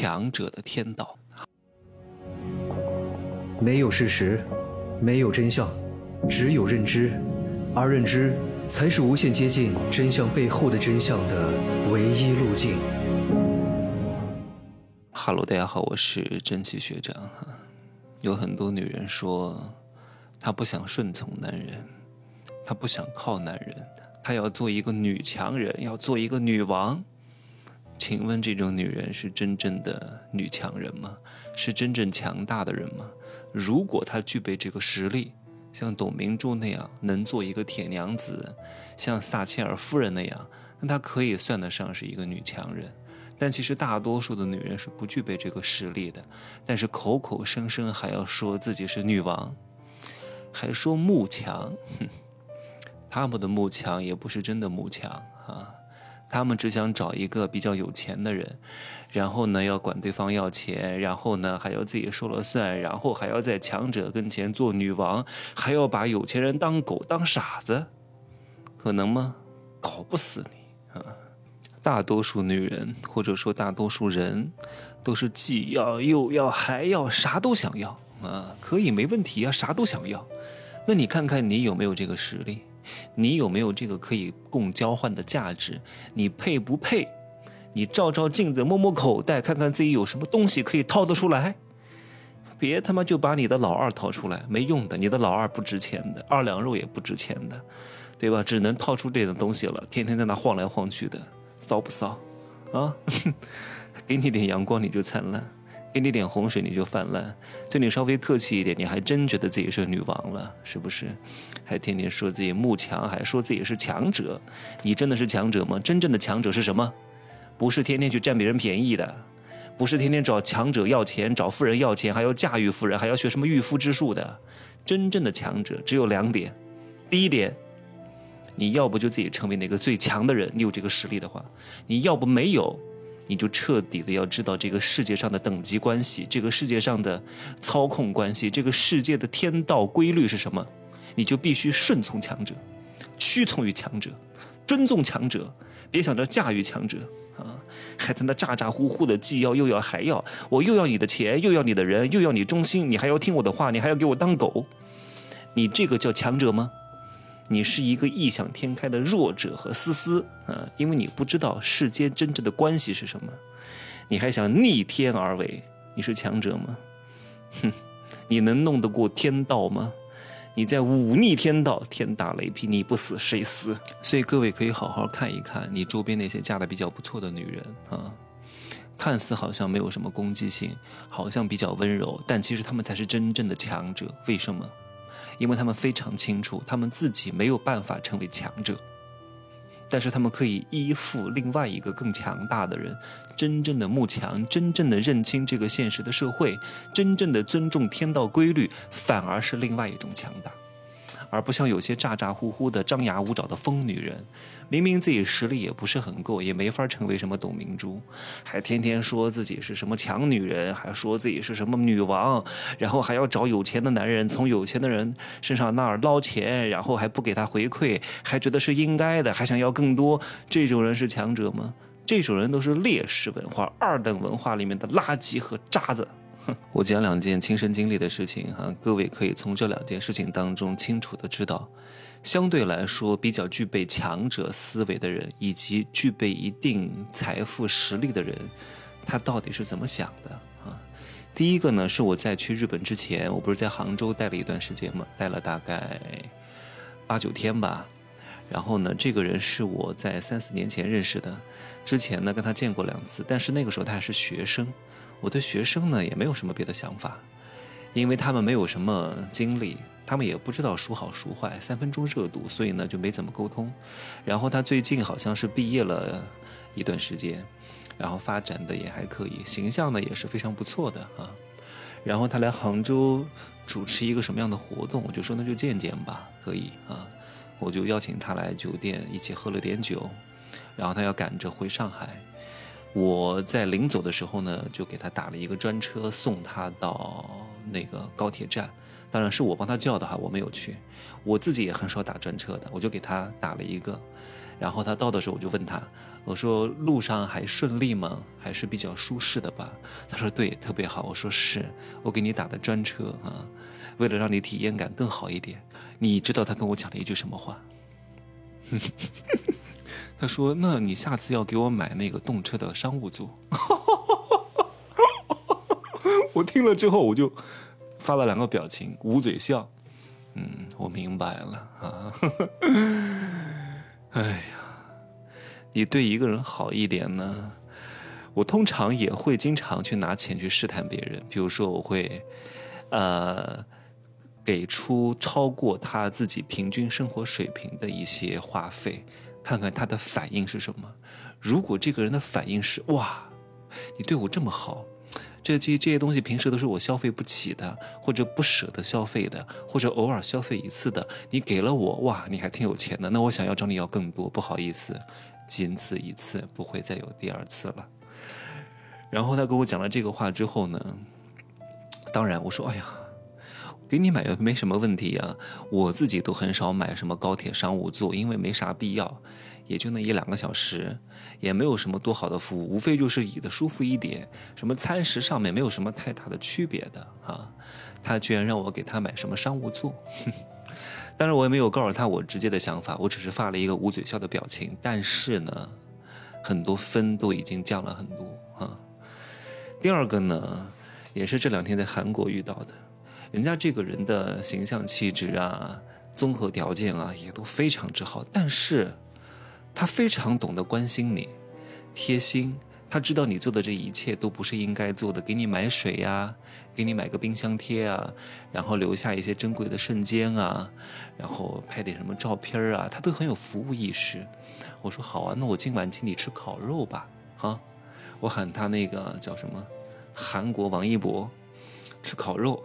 强者的天道。没有事实，没有真相，只有认知，而认知才是无限接近真相背后的真相的唯一路径。哈喽，大家好，我是真气学长哈。有很多女人说，她不想顺从男人，她不想靠男人，她要做一个女强人，要做一个女王。请问这种女人是真正的女强人吗？是真正强大的人吗？如果她具备这个实力，像董明珠那样能做一个铁娘子，像撒切尔夫人那样，那她可以算得上是一个女强人。但其实大多数的女人是不具备这个实力的，但是口口声声还要说自己是女王，还说慕强，哼，他们的慕强也不是真的慕强啊。他们只想找一个比较有钱的人，然后呢要管对方要钱，然后呢还要自己说了算，然后还要在强者跟前做女王，还要把有钱人当狗当傻子，可能吗？搞不死你啊！大多数女人或者说大多数人，都是既要又要还要啥都想要啊，可以没问题啊，啥都想要。那你看看你有没有这个实力？你有没有这个可以共交换的价值？你配不配？你照照镜子，摸摸口袋，看看自己有什么东西可以掏得出来。别他妈就把你的老二掏出来，没用的。你的老二不值钱的，二两肉也不值钱的，对吧？只能掏出这种东西了，天天在那晃来晃去的，骚不骚？啊，给你点阳光你就灿烂。给你点洪水你就泛滥，对你稍微客气一点，你还真觉得自己是女王了，是不是？还天天说自己慕强，还说自己是强者，你真的是强者吗？真正的强者是什么？不是天天去占别人便宜的，不是天天找强者要钱，找富人要钱，还要驾驭富人，还要学什么御夫之术的。真正的强者只有两点：第一点，你要不就自己成为那个最强的人，你有这个实力的话；你要不没有。你就彻底的要知道这个世界上的等级关系，这个世界上的操控关系，这个世界的天道规律是什么？你就必须顺从强者，屈从于强者，尊重强者，别想着驾驭强者啊！还在那咋咋呼呼的既要又要还要，我又要你的钱，又要你的人，又要你忠心，你还要听我的话，你还要给我当狗，你这个叫强者吗？你是一个异想天开的弱者和思思啊，因为你不知道世间真正的关系是什么，你还想逆天而为，你是强者吗？哼，你能弄得过天道吗？你在忤逆天道，天打雷劈，你不死谁死？所以各位可以好好看一看你周边那些嫁的比较不错的女人啊，看似好像没有什么攻击性，好像比较温柔，但其实她们才是真正的强者。为什么？因为他们非常清楚，他们自己没有办法成为强者，但是他们可以依附另外一个更强大的人。真正的慕强，真正的认清这个现实的社会，真正的尊重天道规律，反而是另外一种强大。而不像有些咋咋呼呼的张牙舞爪的疯女人，明明自己实力也不是很够，也没法成为什么董明珠，还天天说自己是什么强女人，还说自己是什么女王，然后还要找有钱的男人，从有钱的人身上那儿捞钱，然后还不给他回馈，还觉得是应该的，还想要更多。这种人是强者吗？这种人都是劣势文化、二等文化里面的垃圾和渣子。我讲两件亲身经历的事情哈，各位可以从这两件事情当中清楚的知道，相对来说比较具备强者思维的人，以及具备一定财富实力的人，他到底是怎么想的啊？第一个呢，是我在去日本之前，我不是在杭州待了一段时间嘛，待了大概八九天吧。然后呢，这个人是我在三四年前认识的，之前呢跟他见过两次，但是那个时候他还是学生。我对学生呢也没有什么别的想法，因为他们没有什么经历，他们也不知道孰好孰坏，三分钟热度，所以呢就没怎么沟通。然后他最近好像是毕业了一段时间，然后发展的也还可以，形象呢也是非常不错的啊。然后他来杭州主持一个什么样的活动，我就说那就见见吧，可以啊。我就邀请他来酒店一起喝了点酒，然后他要赶着回上海。我在临走的时候呢，就给他打了一个专车送他到那个高铁站，当然是我帮他叫的哈，我没有去，我自己也很少打专车的，我就给他打了一个，然后他到的时候，我就问他，我说路上还顺利吗？还是比较舒适的吧？他说对，特别好。我说是，我给你打的专车啊，为了让你体验感更好一点。你知道他跟我讲了一句什么话？他说：“那你下次要给我买那个动车的商务座。”我听了之后，我就发了两个表情，捂嘴笑。嗯，我明白了啊。哎呀，你对一个人好一点呢，我通常也会经常去拿钱去试探别人。比如说，我会呃给出超过他自己平均生活水平的一些花费。看看他的反应是什么。如果这个人的反应是哇，你对我这么好，这这这些东西平时都是我消费不起的，或者不舍得消费的，或者偶尔消费一次的，你给了我哇，你还挺有钱的。那我想要找你要更多，不好意思，仅此一次，不会再有第二次了。然后他跟我讲了这个话之后呢，当然我说哎呀。给你买没什么问题呀，我自己都很少买什么高铁商务座，因为没啥必要，也就那一两个小时，也没有什么多好的服务，无非就是椅子舒服一点，什么餐食上面没有什么太大的区别的啊。他居然让我给他买什么商务座，当然我也没有告诉他我直接的想法，我只是发了一个捂嘴笑的表情。但是呢，很多分都已经降了很多啊。第二个呢，也是这两天在韩国遇到的。人家这个人的形象气质啊，综合条件啊，也都非常之好。但是，他非常懂得关心你，贴心。他知道你做的这一切都不是应该做的，给你买水呀，给你买个冰箱贴啊，然后留下一些珍贵的瞬间啊，然后拍点什么照片啊，他都很有服务意识。我说好啊，那我今晚请你吃烤肉吧，哈，我喊他那个叫什么，韩国王一博，吃烤肉。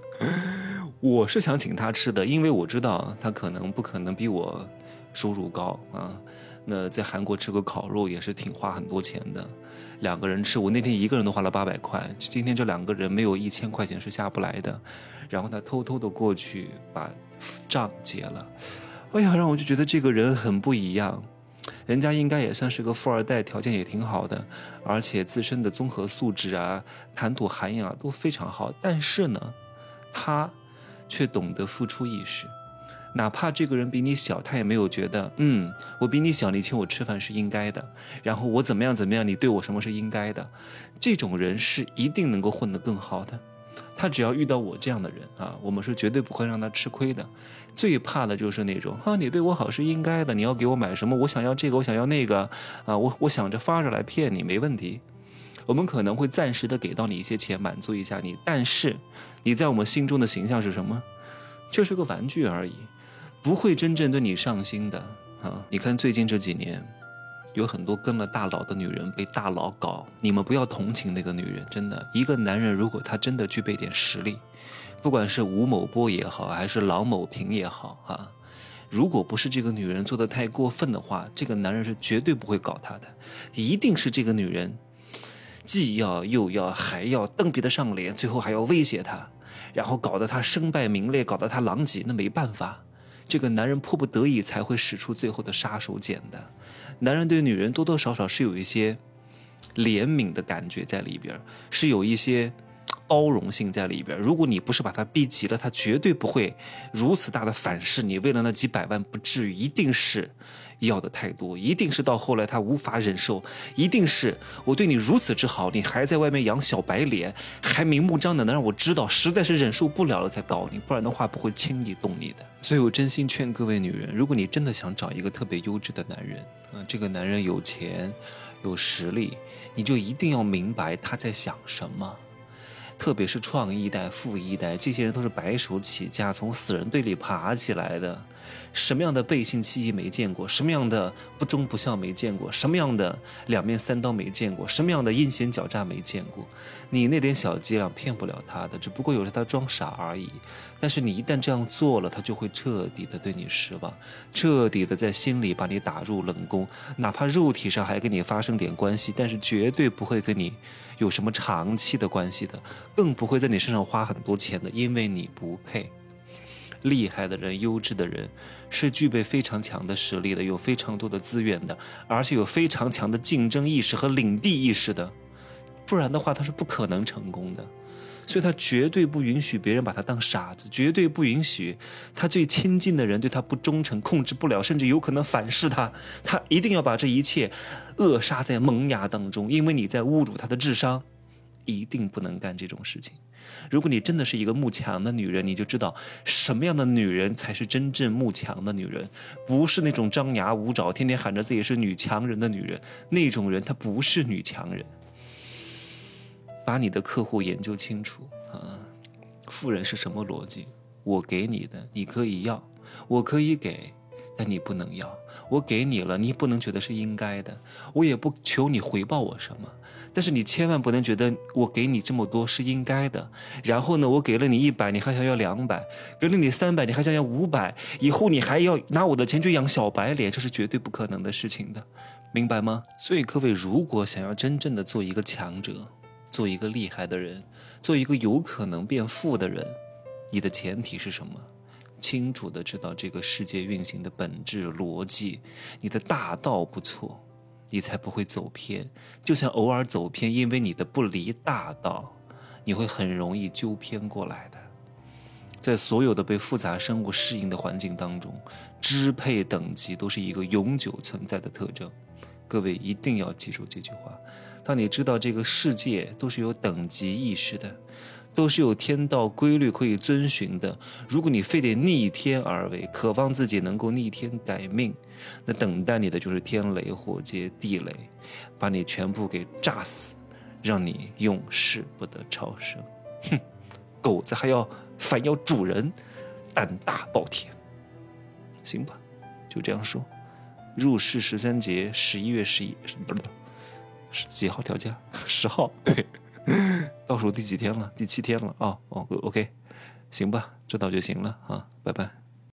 我是想请他吃的，因为我知道他可能不可能比我收入高啊。那在韩国吃个烤肉也是挺花很多钱的，两个人吃，我那天一个人都花了八百块。今天这两个人没有一千块钱是下不来的。然后他偷偷的过去把账结了。哎呀，让我就觉得这个人很不一样。人家应该也算是个富二代，条件也挺好的，而且自身的综合素质啊、谈吐涵养啊都非常好。但是呢。他却懂得付出意识，哪怕这个人比你小，他也没有觉得，嗯，我比你小，你请我吃饭是应该的。然后我怎么样怎么样，你对我什么是应该的？这种人是一定能够混得更好的。他只要遇到我这样的人啊，我们是绝对不会让他吃亏的。最怕的就是那种啊，你对我好是应该的，你要给我买什么，我想要这个，我想要那个啊，我我想着发着来骗你，没问题。我们可能会暂时的给到你一些钱，满足一下你，但是，你在我们心中的形象是什么？就是个玩具而已，不会真正对你上心的啊！你看最近这几年，有很多跟了大佬的女人被大佬搞，你们不要同情那个女人，真的，一个男人如果他真的具备点实力，不管是吴某波也好，还是郎某平也好，哈，如果不是这个女人做的太过分的话，这个男人是绝对不会搞她的，一定是这个女人。既要又要还要蹬鼻子上脸，最后还要威胁他，然后搞得他身败名裂，搞得他狼藉。那没办法，这个男人迫不得已才会使出最后的杀手锏的。男人对女人多多少少是有一些怜悯的感觉在里边，是有一些包容性在里边。如果你不是把他逼急了，他绝对不会如此大的反噬你。为了那几百万，不至于，一定是。要的太多，一定是到后来他无法忍受，一定是我对你如此之好，你还在外面养小白脸，还明目张胆的让我知道，实在是忍受不了了才搞你，不然的话不会轻易动你的。所以我真心劝各位女人，如果你真的想找一个特别优质的男人，啊，这个男人有钱，有实力，你就一定要明白他在想什么。特别是创一代、富一代，这些人都是白手起家，从死人堆里爬起来的。什么样的背信弃义没见过？什么样的不忠不孝没见过？什么样的两面三刀没见过？什么样的阴险狡诈没见过？你那点小伎俩骗不了他的，只不过有时他装傻而已。但是你一旦这样做了，他就会彻底的对你失望，彻底的在心里把你打入冷宫，哪怕肉体上还跟你发生点关系，但是绝对不会跟你有什么长期的关系的，更不会在你身上花很多钱的，因为你不配。厉害的人、优质的人，是具备非常强的实力的，有非常多的资源的，而且有非常强的竞争意识和领地意识的，不然的话他是不可能成功的。所以他绝对不允许别人把他当傻子，绝对不允许他最亲近的人对他不忠诚、控制不了，甚至有可能反噬他。他一定要把这一切扼杀在萌芽当中，因为你在侮辱他的智商。一定不能干这种事情。如果你真的是一个慕强的女人，你就知道什么样的女人才是真正慕强的女人，不是那种张牙舞爪、天天喊着自己是女强人的女人。那种人她不是女强人。把你的客户研究清楚啊！富人是什么逻辑？我给你的，你可以要，我可以给。但你不能要，我给你了，你不能觉得是应该的，我也不求你回报我什么，但是你千万不能觉得我给你这么多是应该的。然后呢，我给了你一百，你还想要两百；给了你三百，你还想要五百。以后你还要拿我的钱去养小白脸，这是绝对不可能的事情的，明白吗？所以各位，如果想要真正的做一个强者，做一个厉害的人，做一个有可能变富的人，你的前提是什么？清楚的知道这个世界运行的本质逻辑，你的大道不错，你才不会走偏。就算偶尔走偏，因为你的不离大道，你会很容易纠偏过来的。在所有的被复杂生物适应的环境当中，支配等级都是一个永久存在的特征。各位一定要记住这句话：当你知道这个世界都是有等级意识的。都是有天道规律可以遵循的。如果你非得逆天而为，渴望自己能够逆天改命，那等待你的就是天雷火劫、地雷，把你全部给炸死，让你永世不得超生。哼，狗子还要反咬主人，胆大包天。行吧，就这样说。入世十三节，十一月十一，不是几号调价？十号，对。倒数第几天了？第七天了啊！哦，OK，行吧，知道就行了啊，拜拜。